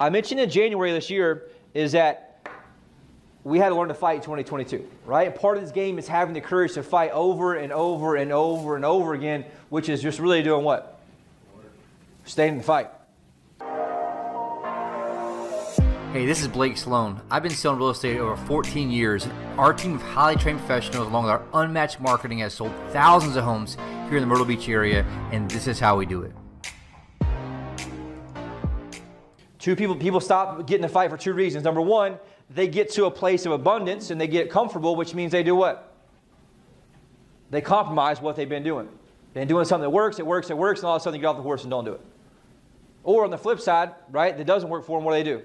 I mentioned in January this year is that we had to learn to fight in 2022, right? Part of this game is having the courage to fight over and over and over and over again, which is just really doing what? Staying in the fight. Hey, this is Blake Sloan. I've been selling real estate over 14 years. Our team of highly trained professionals, along with our unmatched marketing, has sold thousands of homes here in the Myrtle Beach area, and this is how we do it. Two people people stop getting the fight for two reasons. Number one, they get to a place of abundance and they get comfortable, which means they do what? They compromise what they've been doing. Been doing something that works, it works, it works, and all of a sudden they get off the horse and don't do it. Or on the flip side, right, that doesn't work for them, what do they do?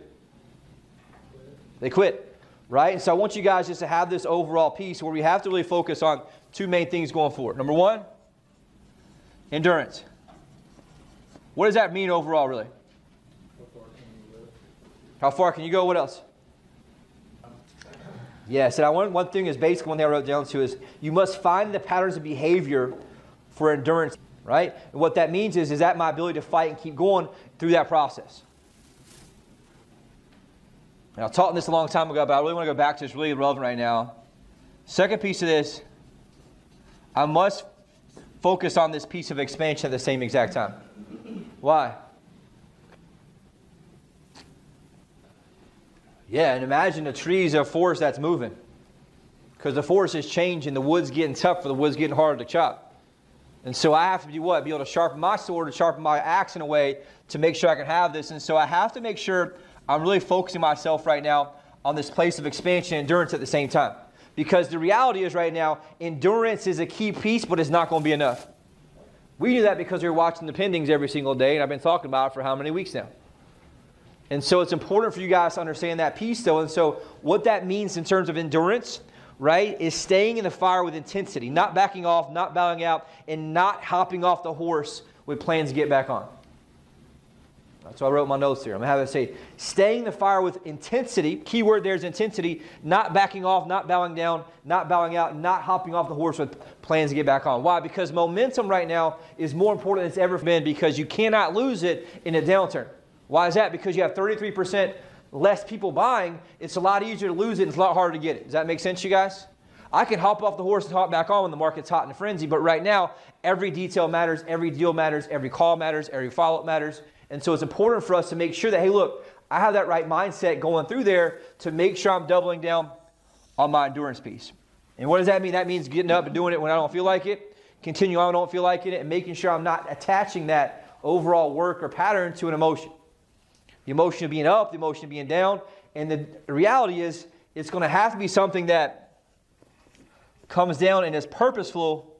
They quit, right? And so I want you guys just to have this overall piece where we have to really focus on two main things going forward. Number one, endurance. What does that mean overall, really? How far can you go? What else? Yes, and I want one thing is basically one thing I wrote down to is you must find the patterns of behavior for endurance, right? And what that means is is that my ability to fight and keep going through that process. And I taught this a long time ago, but I really want to go back to this really relevant right now. Second piece of this, I must focus on this piece of expansion at the same exact time. Why? Yeah, and imagine the trees are forest that's moving. Because the forest is changing, the wood's getting tougher, the wood's getting harder to chop. And so I have to be what? Be able to sharpen my sword, to sharpen my axe in a way to make sure I can have this. And so I have to make sure I'm really focusing myself right now on this place of expansion and endurance at the same time. Because the reality is right now, endurance is a key piece, but it's not going to be enough. We knew that because we were watching the pendings every single day, and I've been talking about it for how many weeks now. And so it's important for you guys to understand that piece, though. And so, what that means in terms of endurance, right, is staying in the fire with intensity, not backing off, not bowing out, and not hopping off the horse with plans to get back on. That's why I wrote my notes here. I'm going to have it say, staying the fire with intensity. Key word there is intensity, not backing off, not bowing down, not bowing out, not hopping off the horse with plans to get back on. Why? Because momentum right now is more important than it's ever been because you cannot lose it in a downturn. Why is that? Because you have 33% less people buying. It's a lot easier to lose it it's a lot harder to get it. Does that make sense, you guys? I can hop off the horse and hop back on when the market's hot and a frenzy, but right now, every detail matters, every deal matters, every call matters, every follow up matters. And so it's important for us to make sure that, hey, look, I have that right mindset going through there to make sure I'm doubling down on my endurance piece. And what does that mean? That means getting up and doing it when I don't feel like it, continue on when I don't feel like it, and making sure I'm not attaching that overall work or pattern to an emotion. The emotion of being up, the emotion of being down. And the reality is, it's going to have to be something that comes down and is purposeful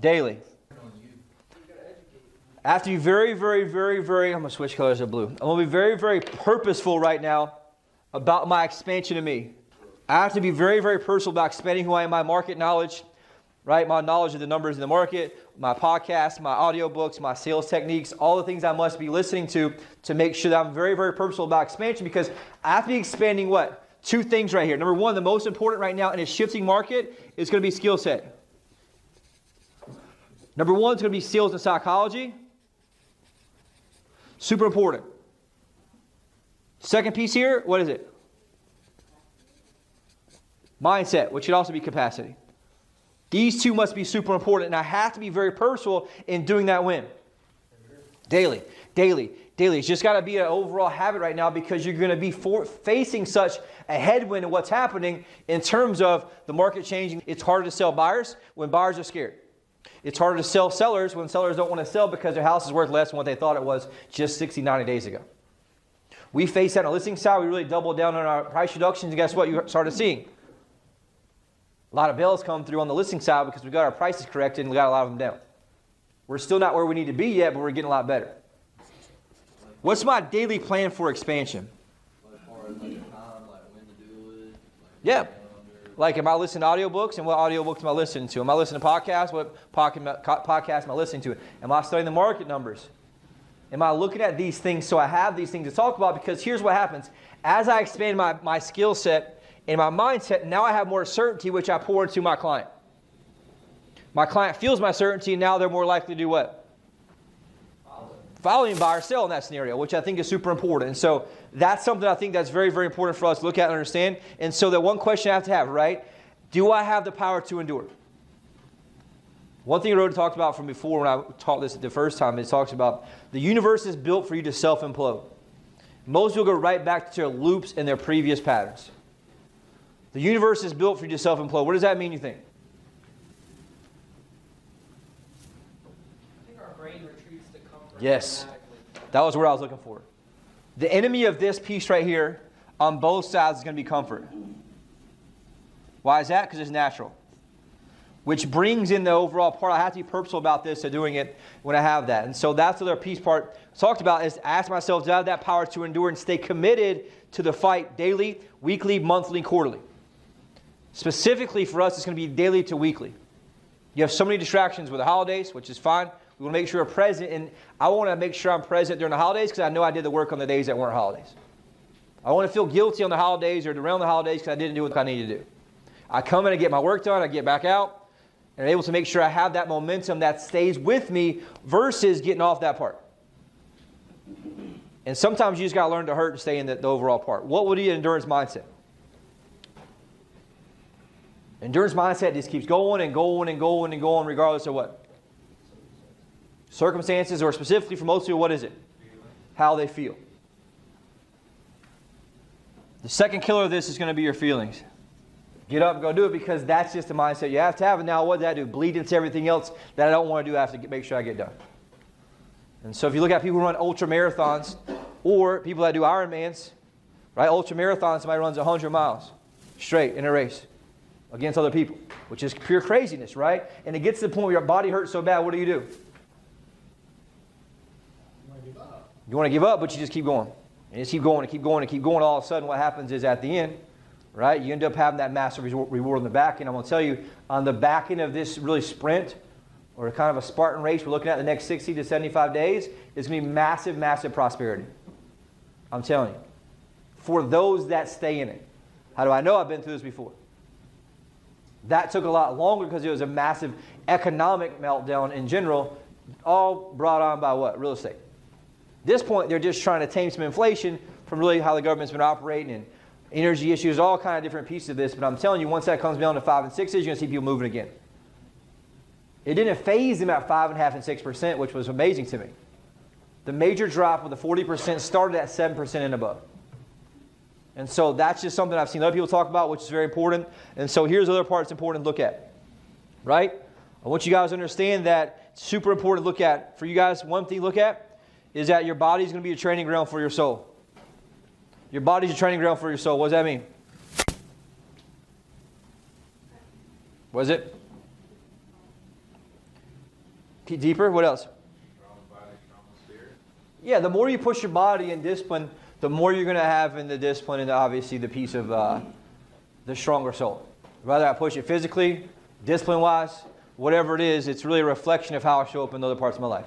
daily. To be very, very, very, very, I'm going to switch colors to blue. I'm going to be very, very purposeful right now about my expansion of me. I have to be very, very personal about expanding who I am, my market knowledge, right? My knowledge of the numbers in the market, my podcast, my audiobooks, my sales techniques, all the things I must be listening to to make sure that I'm very, very purposeful about expansion because I have to be expanding what? Two things right here. Number one, the most important right now in a shifting market is going to be skill set. Number one is going to be sales and psychology. Super important. Second piece here, what is it? Mindset, which should also be capacity. These two must be super important, and I have to be very personal in doing that win. Daily, daily, daily. It's just got to be an overall habit right now because you're going to be for, facing such a headwind of what's happening in terms of the market changing. It's harder to sell buyers when buyers are scared. It's harder to sell sellers when sellers don't want to sell because their house is worth less than what they thought it was just 60, 90 days ago. We faced that on the listing side. We really doubled down on our price reductions, and guess what? You started seeing a lot of bills come through on the listing side because we got our prices corrected and we got a lot of them down. We're still not where we need to be yet, but we're getting a lot better. What's my daily plan for expansion? Yeah. Like, am I listening to audiobooks? And what audiobooks am I listening to? Am I listening to podcasts? What podcast am I listening to? Am I studying the market numbers? Am I looking at these things so I have these things to talk about? Because here's what happens. As I expand my, my skill set and my mindset, now I have more certainty, which I pour into my client. My client feels my certainty, and now they're more likely to do what? Follow. following buy or sell in that scenario, which I think is super important. And so that's something I think that's very, very important for us to look at and understand. And so the one question I have to have, right? Do I have the power to endure? One thing I wrote talked about from before when I taught this the first time, it talks about the universe is built for you to self implode. Most people go right back to their loops and their previous patterns. The universe is built for you to self implode. What does that mean, you think? I think our brain retreats to comfort. Yes. That was what I was looking for. The enemy of this piece right here on both sides is going to be comfort. Why is that? Because it's natural. Which brings in the overall part. I have to be purposeful about this, so doing it when I have that. And so that's the other piece part talked about is ask myself, do I have that power to endure and stay committed to the fight daily, weekly, monthly, quarterly? Specifically for us, it's going to be daily to weekly. You have so many distractions with the holidays, which is fine. We want to make sure we're present, and I want to make sure I'm present during the holidays because I know I did the work on the days that weren't holidays. I want to feel guilty on the holidays or around the holidays because I didn't do what I needed to do. I come in and get my work done, I get back out, and I'm able to make sure I have that momentum that stays with me versus getting off that part. And sometimes you just got to learn to hurt and stay in the, the overall part. What would be an endurance mindset? Endurance mindset just keeps going and going and going and going, regardless of what? Circumstances, or specifically for most people, what is it? How they feel. The second killer of this is going to be your feelings. Get up go do it because that's just the mindset you have to have. And now, what does that do? Bleed into everything else that I don't want to do. I have to get, make sure I get done. And so, if you look at people who run ultra marathons or people that do Ironmans, right? Ultra marathons, somebody runs 100 miles straight in a race against other people, which is pure craziness, right? And it gets to the point where your body hurts so bad, what do you do? You want to give up, but you just keep going. And just keep going and keep going and keep going. All of a sudden, what happens is at the end, right, you end up having that massive reward on the back end. I'm going to tell you, on the back end of this really sprint, or kind of a Spartan race we're looking at the next 60 to 75 days, is going to be massive, massive prosperity. I'm telling you. For those that stay in it. How do I know? I've been through this before. That took a lot longer because it was a massive economic meltdown in general, all brought on by what? Real estate. this point, they're just trying to tame some inflation from really how the government's been operating and energy issues, all kind of different pieces of this. But I'm telling you, once that comes down to five and sixes, you're going to see people moving again. It didn't phase them at five and a half and six percent, which was amazing to me. The major drop with the 40% started at 7% and above. And so that's just something I've seen other people talk about, which is very important. And so here's the other part that's important to look at. Right? I want you guys to understand that it's super important to look at. For you guys, one thing to look at is that your body is going to be a training ground for your soul. Your body's a training ground for your soul. What does that mean? What is it? Deeper. What else? Yeah, the more you push your body in discipline, the more you're going to have in the discipline and obviously the piece of uh, the stronger soul. Whether I push it physically, discipline wise, whatever it is, it's really a reflection of how I show up in other parts of my life.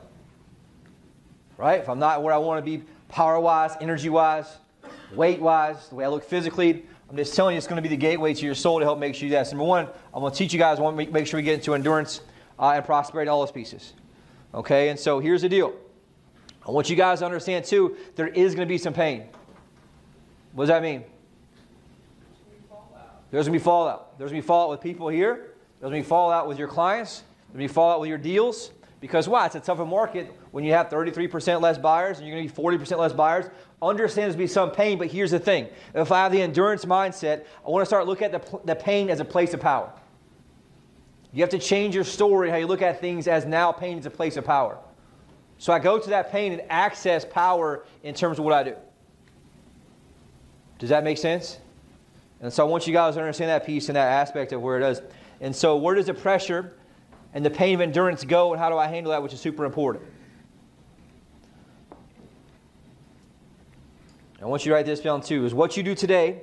Right? If I'm not where I want to be power wise, energy wise, weight wise, the way I look physically, I'm just telling you it's going to be the gateway to your soul to help make sure you that's number one. I'm going to teach you guys, I want to make sure we get into endurance uh, and prosperity, all those pieces. Okay, and so here's the deal. I want you guys to understand too, there is going to be some pain. What does that mean? There's going to be fallout. There's going to be fallout with people here. There's going to be fallout with your clients. There's going to be fallout with your deals. Because why? It's a tougher market when you have 33% less buyers and you're going to be 40% less buyers. Understand there's going to be some pain, but here's the thing. If I have the endurance mindset, I want to start looking at the, the pain as a place of power. You have to change your story, how you look at things as now pain is a place of power. So I go to that pain and access power in terms of what I do. Does that make sense? And so I want you guys to understand that piece and that aspect of where it is. And so where does the pressure and the pain of endurance go and how do I handle that, which is super important. I want you to write this down too, is what you do today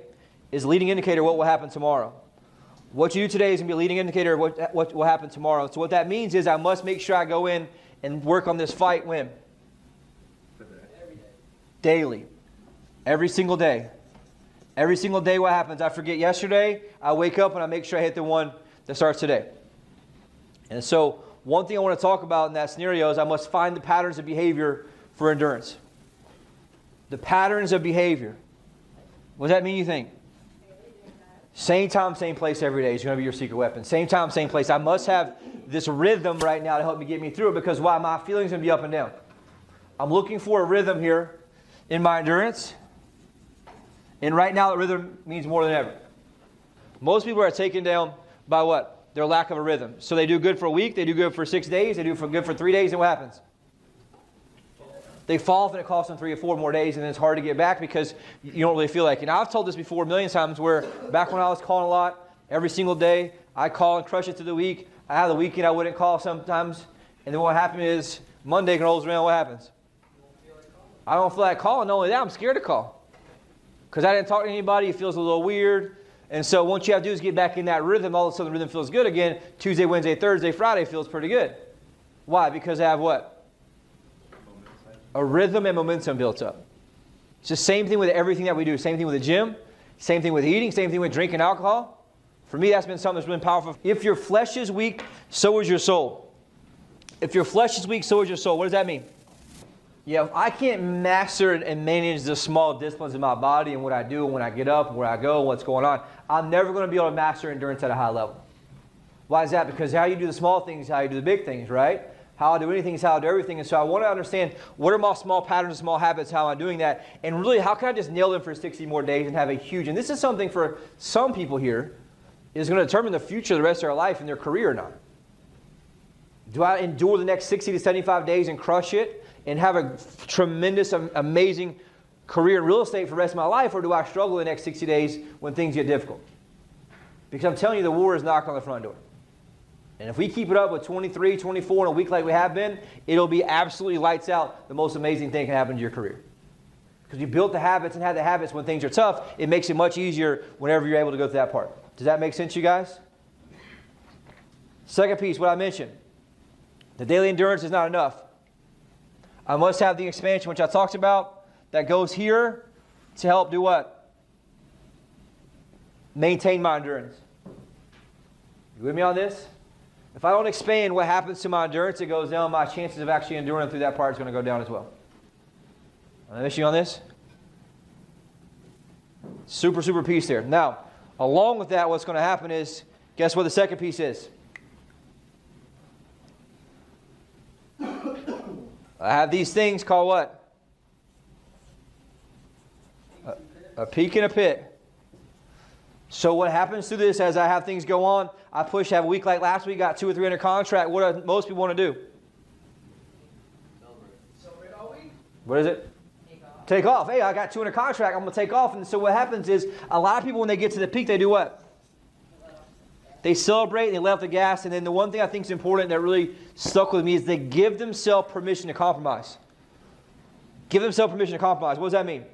is leading indicator what will happen tomorrow. What you do today is going to be a leading indicator of what, what will happen tomorrow. So what that means is I must make sure I go in and work on this fight when? Daily. Every single day. Every single day, what happens? I forget yesterday, I wake up and I make sure I hit the one that starts today. And so, one thing I want to talk about in that scenario is I must find the patterns of behavior for endurance? The patterns of behavior. What does that mean, you think? Same time, same place every day is going to be your secret weapon. Same time, same place. I must have this rhythm right now to help me get me through it because why? My feelings going to be up and down. I'm looking for a rhythm here in my endurance. And right now, that rhythm means more than ever. Most people are taken down by what? Their lack of a rhythm. So they do good for a week, they do good for six days, they do for good for three days, and what happens? They fall off and it costs them three or four more days, and then it's hard to get back because you don't really feel like it. And I've told this before a million times where back when I was calling a lot, every single day, I call and crush it through the week. I have the weekend I wouldn't call sometimes. And then what happened is Monday rolls around, what happens? I don't feel like calling. Not only that, I'm scared to call. Because I didn't talk to anybody, it feels a little weird. And so once you have to do is get back in that rhythm, all of a sudden the rhythm feels good again. Tuesday, Wednesday, Thursday, Friday feels pretty good. Why? Because I have what? A rhythm and momentum built up. It's the same thing with everything that we do. Same thing with the gym, same thing with eating, same thing with drinking alcohol. For me, that's been something that's been powerful. If your flesh is weak, so is your soul. If your flesh is weak, so is your soul. What does that mean? Yeah, I can't master and manage the small disciplines in my body and what I do when I get up where I go what's going on. I'm never going to be able to master endurance at a high level. Why is that? Because how you do the small things, how you do the big things, right? How I do anything is how I do everything. And so I want to understand what are my small patterns small habits, how am I doing that? And really, how can I just nail them for 60 more days and have a huge, and this is something for some people here, is going to determine the future of the rest of their life and their career or not. Do I endure the next 60 to 75 days and crush it and have a tremendous, amazing career in real estate for the rest of my life, or do I struggle the next 60 days when things get difficult? Because I'm telling you, the war is knocking on the front door. And if we keep it up with 23, 24 in a week like we have been, it'll be absolutely lights out. The most amazing thing can happen to your career. Because you built the habits and had the habits when things are tough, it makes it much easier whenever you're able to go through that part. Does that make sense, you guys? Second piece, what I mentioned the daily endurance is not enough. I must have the expansion, which I talked about, that goes here to help do what? Maintain my endurance. You with me on this? If I don't expand what happens to my endurance, it goes down. My chances of actually enduring through that part is going to go down as well. Am I missing on this? Super, super piece there. Now, along with that, what's going to happen is guess what the second piece is? I have these things called what? A, a peak and a pit. So what happens to this as I have things go on? I push, have a week like last week, got two or three under contract. What do most people want to do? Celebrate all week. What is it? Take off. Take off. Hey, I got two under contract. I'm going to take off. And so what happens is a lot of people, when they get to the peak, they do what? They celebrate and they let off the gas. And then the one thing I think is important that really stuck with me is they give themselves permission to compromise. Give themselves permission to compromise. What does that mean?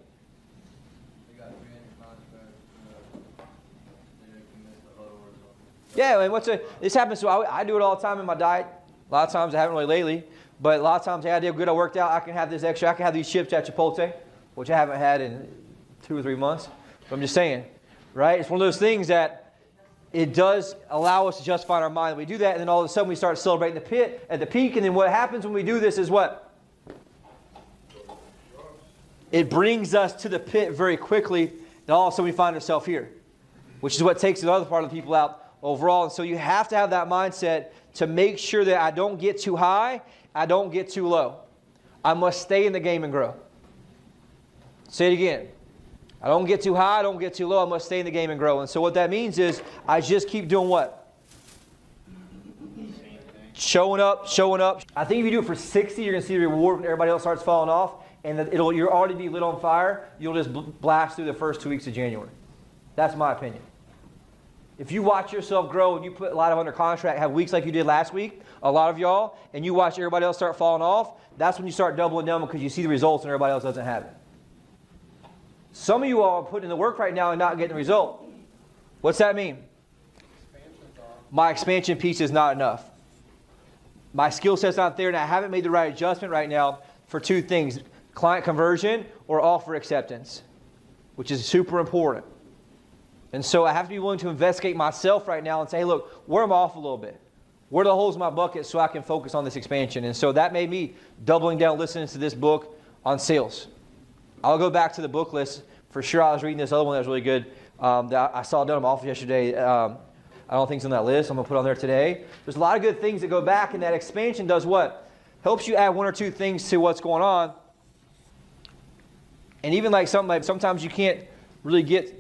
Yeah, and what's a, this happens. So I, I, do it all the time in my diet. A lot of times I haven't really lately, but a lot of times, hey, I did good. I worked out. I can have this extra. I can have these chips at Chipotle, which I haven't had in two or three months. But I'm just saying, right? It's one of those things that it does allow us to justify in our mind. We do that, and then all of a sudden we start celebrating the pit at the peak. And then what happens when we do this is what? It brings us to the pit very quickly, and all of a sudden we find ourselves here, which is what takes the other part of the people out overall. And so you have to have that mindset to make sure that I don't get too high, I don't get too low. I must stay in the game and grow. Say it again. I don't get too high, I don't get too low, I must stay in the game and grow. And so what that means is I just keep doing what? Showing up, showing up. I think if you do it for 60, you're going to see the reward when everybody else starts falling off, and it'll, you'll already be lit on fire. You'll just blast through the first two weeks of January. That's my opinion. If you watch yourself grow and you put a lot of under contract, have weeks like you did last week, a lot of y'all, and you watch everybody else start falling off, that's when you start doubling down because you see the results and everybody else doesn't have it. Some of you all are putting in the work right now and not getting the result. What's that mean? My expansion piece is not enough. My skill set's not there, and I haven't made the right adjustment right now for two things client conversion or offer acceptance, which is super important. And so I have to be willing to investigate myself right now and say, hey, look, where am I off a little bit? Where are the holes in my bucket so I can focus on this expansion? And so that made me doubling down listening to this book on sales. I'll go back to the book list for sure. I was reading this other one that was really good um, that I saw done in my office yesterday. Um, I don't think it's on that list. I'm going to put on there today. There's a lot of good things that go back, and that expansion does what? Helps you add one or two things to what's going on. And even like something like sometimes you can't really get,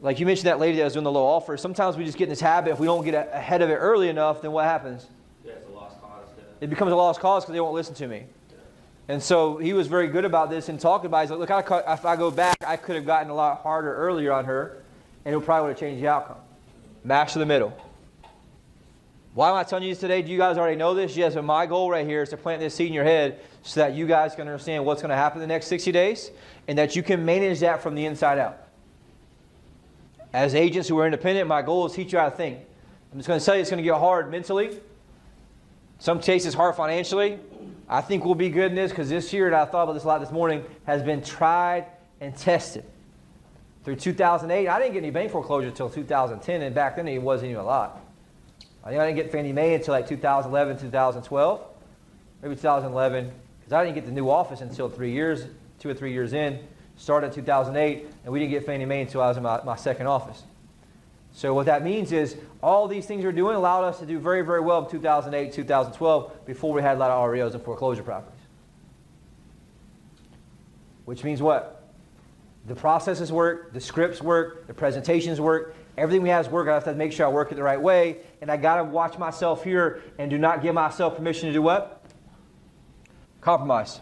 like you mentioned that lady that was doing the low offer. Sometimes we just get in this habit. If we don't get ahead of it early enough, then what happens? Yeah, it's a lost cause. Yeah. It becomes a lost cause because they won't listen to me. And so he was very good about this and talking about it. He's like, look, I, if I go back, I could have gotten a lot harder earlier on her, and it would probably would have changed the outcome. Mash to the middle. Why am I telling you this today? Do you guys already know this? Yes, but my goal right here is to plant this seed in your head so that you guys can understand what's going to happen in the next 60 days and that you can manage that from the inside out. As agents who are independent, my goal is to teach you how to think. I'm just going to tell you it's going to get hard mentally. Some cases hard financially. I think we'll be good in this because this year, and I thought about this a lot this morning, has been tried and tested. Through 2008, I didn't get any bank foreclosure until 2010, and back then it wasn't even a lot. I I didn't get Fannie Mae until like 2011, 2012, maybe 2011, because I didn't get the new office until three years, two or three years in. Started in 2008, and we didn't get Fannie Mae until I was in my, my second office. So what that means is all these things we're doing allowed us to do very, very well in 2008, 2012, before we had a lot of REOs and foreclosure properties. Which means what? The processes work, the scripts work, the presentations work, everything we have is work. I have to make sure I work it the right way, and I got to watch myself here and do not give myself permission to do what? Compromise.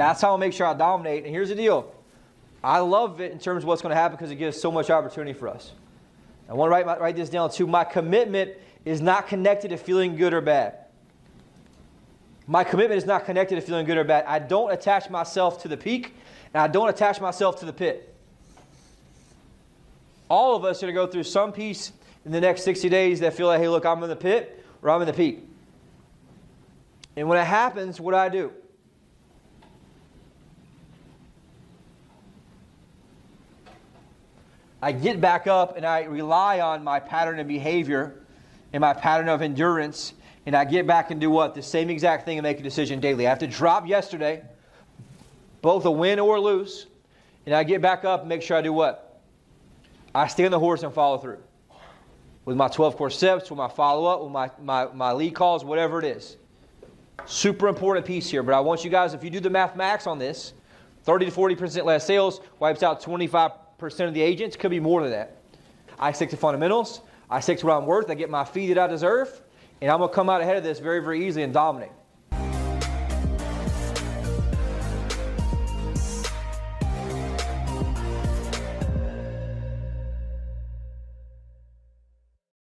That's how I make sure I dominate. And here's the deal I love it in terms of what's going to happen because it gives so much opportunity for us. I want to write, write this down too. My commitment is not connected to feeling good or bad. My commitment is not connected to feeling good or bad. I don't attach myself to the peak, and I don't attach myself to the pit. All of us are going to go through some piece in the next 60 days that feel like, hey, look, I'm in the pit or I'm in the peak. And when it happens, what do I do? I get back up and I rely on my pattern of behavior and my pattern of endurance, and I get back and do what? The same exact thing and make a decision daily. I have to drop yesterday, both a win or lose, and I get back up and make sure I do what? I stay on the horse and follow through. With my 12 core steps, with my follow up, with my, my, my lead calls, whatever it is. Super important piece here, but I want you guys, if you do the mathematics on this, 30 to 40% less sales wipes out 25 percent of the agents, could be more than that. I stick to fundamentals. I stick to what I'm worth. I get my fee that I deserve, and I'm going to come out ahead of this very, very easily and dominate.